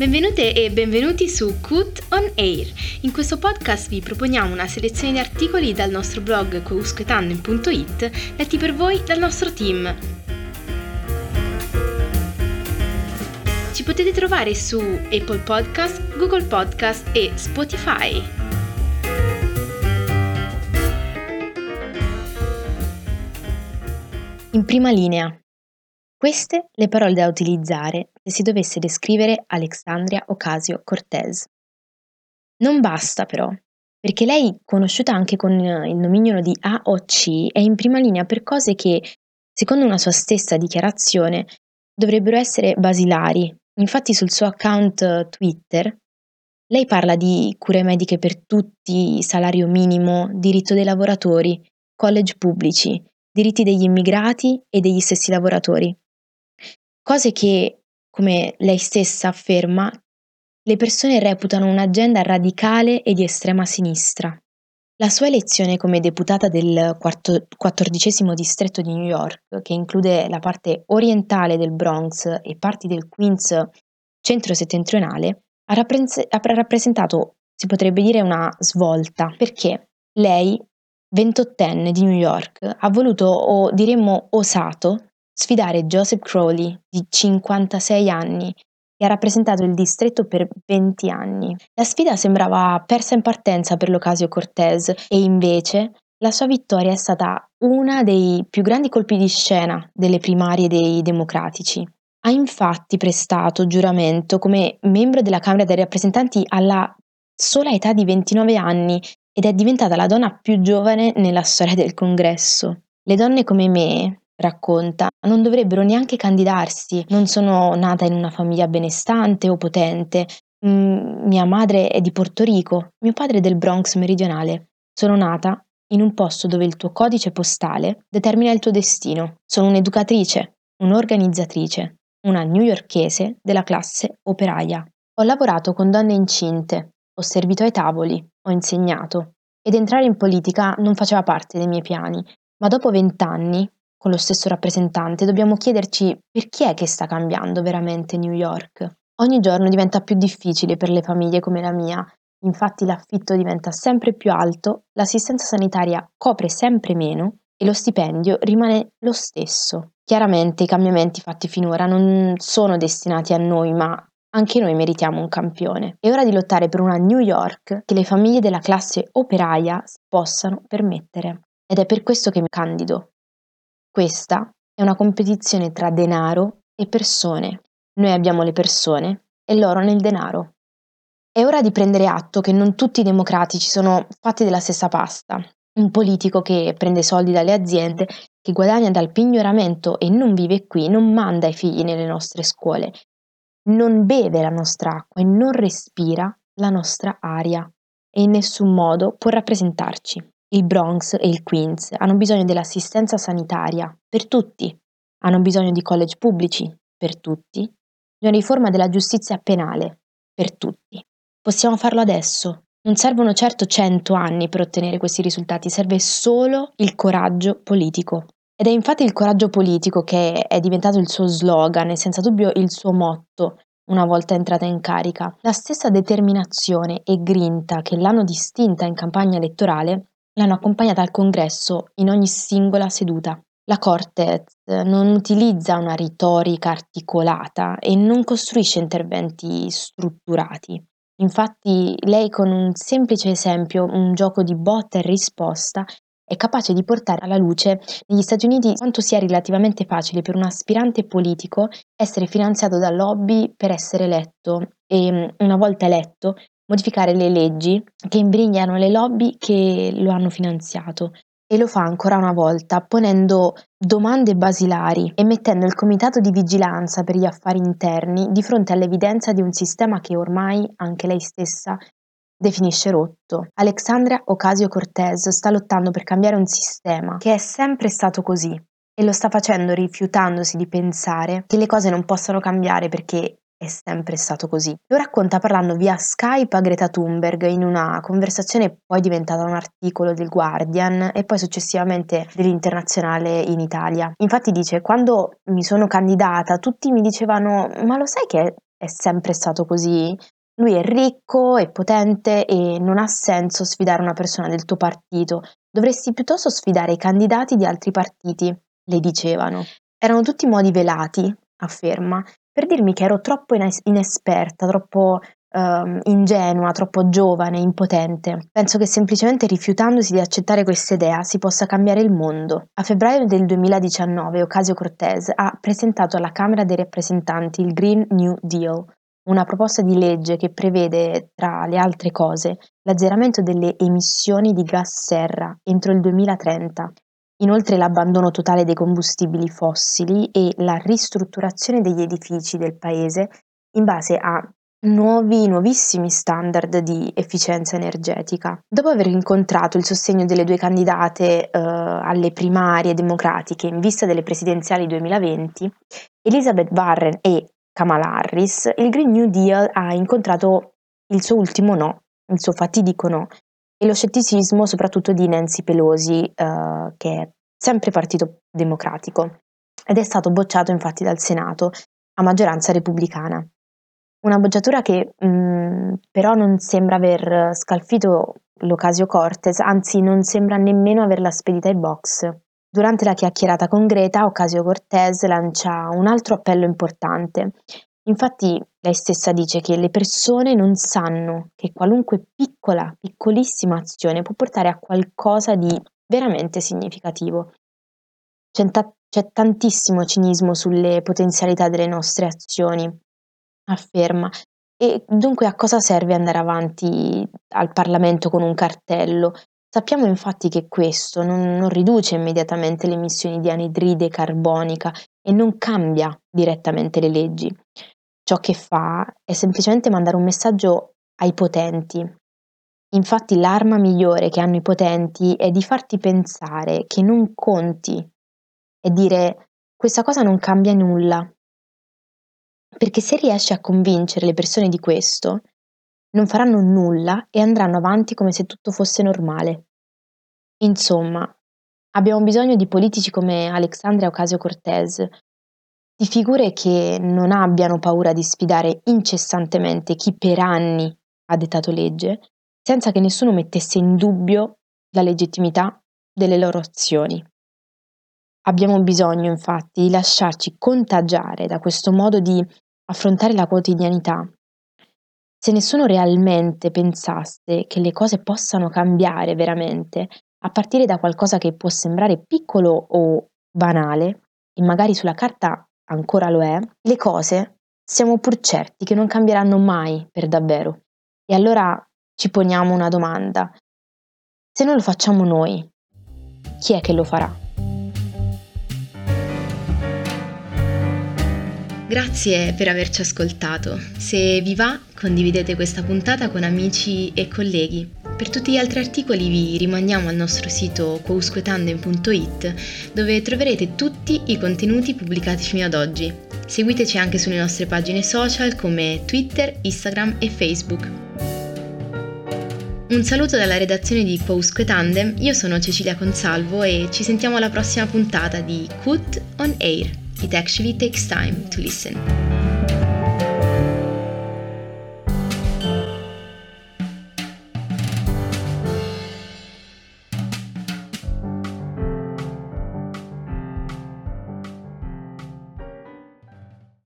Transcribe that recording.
Benvenute e benvenuti su CUT On Air. In questo podcast vi proponiamo una selezione di articoli dal nostro blog cousquetando.it letti per voi dal nostro team. Ci potete trovare su Apple Podcast, Google Podcast e Spotify. In prima linea. Queste le parole da utilizzare se si dovesse descrivere Alexandria Ocasio-Cortez. Non basta però, perché lei, conosciuta anche con il nomignolo di AOC, è in prima linea per cose che, secondo una sua stessa dichiarazione, dovrebbero essere basilari. Infatti sul suo account Twitter lei parla di cure mediche per tutti, salario minimo, diritto dei lavoratori, college pubblici, diritti degli immigrati e degli stessi lavoratori. Cose che, come lei stessa afferma, le persone reputano un'agenda radicale e di estrema sinistra. La sua elezione come deputata del quattordicesimo distretto di New York, che include la parte orientale del Bronx e parti del Queens centro-settentrionale, ha, rappres- ha rappresentato, si potrebbe dire, una svolta, perché lei, ventottenne di New York, ha voluto, o diremmo osato, sfidare Joseph Crowley, di 56 anni, che ha rappresentato il distretto per 20 anni. La sfida sembrava persa in partenza per l'Ocasio Cortez e invece la sua vittoria è stata uno dei più grandi colpi di scena delle primarie dei democratici. Ha infatti prestato giuramento come membro della Camera dei rappresentanti alla sola età di 29 anni ed è diventata la donna più giovane nella storia del congresso. Le donne come me, racconta, non dovrebbero neanche candidarsi, non sono nata in una famiglia benestante o potente, mm, mia madre è di Porto Rico, mio padre è del Bronx meridionale, sono nata in un posto dove il tuo codice postale determina il tuo destino, sono un'educatrice, un'organizzatrice, una newyorkese della classe operaia. Ho lavorato con donne incinte, ho servito ai tavoli, ho insegnato. Ed entrare in politica non faceva parte dei miei piani, ma dopo vent'anni con lo stesso rappresentante, dobbiamo chiederci perché è che sta cambiando veramente New York. Ogni giorno diventa più difficile per le famiglie come la mia, infatti l'affitto diventa sempre più alto, l'assistenza sanitaria copre sempre meno e lo stipendio rimane lo stesso. Chiaramente i cambiamenti fatti finora non sono destinati a noi, ma anche noi meritiamo un campione. È ora di lottare per una New York che le famiglie della classe operaia possano permettere. Ed è per questo che mi candido questa è una competizione tra denaro e persone. Noi abbiamo le persone e loro nel denaro. È ora di prendere atto che non tutti i democratici sono fatti della stessa pasta. Un politico che prende soldi dalle aziende, che guadagna dal pignoramento e non vive qui, non manda i figli nelle nostre scuole, non beve la nostra acqua e non respira la nostra aria e in nessun modo può rappresentarci. Il Bronx e il Queens hanno bisogno dell'assistenza sanitaria per tutti, hanno bisogno di college pubblici per tutti, di una riforma della giustizia penale per tutti. Possiamo farlo adesso. Non servono certo cento anni per ottenere questi risultati, serve solo il coraggio politico. Ed è infatti il coraggio politico che è diventato il suo slogan e senza dubbio il suo motto una volta entrata in carica. La stessa determinazione e grinta che l'hanno distinta in campagna elettorale l'hanno accompagnata al congresso in ogni singola seduta. La Cortez non utilizza una retorica articolata e non costruisce interventi strutturati. Infatti lei con un semplice esempio, un gioco di botta e risposta, è capace di portare alla luce negli Stati Uniti quanto sia relativamente facile per un aspirante politico essere finanziato da lobby per essere eletto e una volta eletto modificare le leggi che imbrigliano le lobby che lo hanno finanziato e lo fa ancora una volta ponendo domande basilari e mettendo il comitato di vigilanza per gli affari interni di fronte all'evidenza di un sistema che ormai anche lei stessa definisce rotto. Alexandria Ocasio-Cortez sta lottando per cambiare un sistema che è sempre stato così e lo sta facendo rifiutandosi di pensare che le cose non possano cambiare perché è sempre stato così. Lo racconta parlando via Skype a Greta Thunberg in una conversazione poi diventata un articolo del Guardian e poi successivamente dell'Internazionale in Italia. Infatti dice, quando mi sono candidata tutti mi dicevano ma lo sai che è sempre stato così. Lui è ricco, è potente e non ha senso sfidare una persona del tuo partito. Dovresti piuttosto sfidare i candidati di altri partiti, le dicevano. Erano tutti modi velati, afferma, per dirmi che ero troppo inesperta, troppo uh, ingenua, troppo giovane, impotente. Penso che semplicemente rifiutandosi di accettare questa idea si possa cambiare il mondo. A febbraio del 2019 Ocasio Cortez ha presentato alla Camera dei rappresentanti il Green New Deal, una proposta di legge che prevede, tra le altre cose, l'azzeramento delle emissioni di gas serra entro il 2030, inoltre l'abbandono totale dei combustibili fossili e la ristrutturazione degli edifici del paese in base a nuovi, nuovissimi standard di efficienza energetica. Dopo aver incontrato il sostegno delle due candidate eh, alle primarie democratiche in vista delle presidenziali 2020, Elizabeth Warren e Kamala Harris, il Green New Deal ha incontrato il suo ultimo no, il suo fatidico no, e lo scetticismo soprattutto di Nancy Pelosi, eh, che è sempre partito democratico, ed è stato bocciato infatti dal Senato a maggioranza repubblicana. Una bocciatura che mh, mm, però non sembra aver scalfito l'Ocasio Cortez, anzi non sembra nemmeno averla spedita ai box. Durante la chiacchierata con Greta, Ocasio Cortez lancia un altro appello importante. Infatti lei stessa dice che le persone non sanno che qualunque piccola, piccolissima azione può portare a qualcosa di veramente significativo. C'è, ta- c'è tantissimo cinismo sulle potenzialità delle nostre azioni afferma. E dunque a cosa serve andare avanti al Parlamento con un cartello? Sappiamo infatti che questo non, non riduce immediatamente le emissioni di anidride carbonica e non cambia direttamente le leggi. Ciò che fa è semplicemente mandare un messaggio ai potenti. Infatti l'arma migliore che hanno i potenti è di farti pensare che non conti e dire questa cosa non cambia nulla, perché se riesci a convincere le persone di questo, non faranno nulla e andranno avanti come se tutto fosse normale. Insomma, abbiamo bisogno di politici come Alexandria Ocasio-Cortez, di figure che non abbiano paura di sfidare incessantemente chi per anni ha dettato legge, senza che nessuno mettesse in dubbio la legittimità delle loro azioni. Abbiamo bisogno infatti di lasciarci contagiare da questo modo di affrontare la quotidianità. Se nessuno realmente pensasse che le cose possano cambiare veramente, a partire da qualcosa che può sembrare piccolo o banale, e magari sulla carta ancora lo è, le cose siamo pur certi che non cambieranno mai per davvero. E allora ci poniamo una domanda. Se non lo facciamo noi, chi è che lo farà? Grazie per averci ascoltato. Se vi va, condividete questa puntata con amici e colleghi. Per tutti gli altri articoli vi rimandiamo al nostro sito quousquetandem.it dove troverete tutti i contenuti pubblicati fino ad oggi. Seguiteci anche sulle nostre pagine social come Twitter, Instagram e Facebook. Un saluto dalla redazione di Quousque Tandem, io sono Cecilia Consalvo e ci sentiamo alla prossima puntata di Cut on Air. It actually takes time to listen.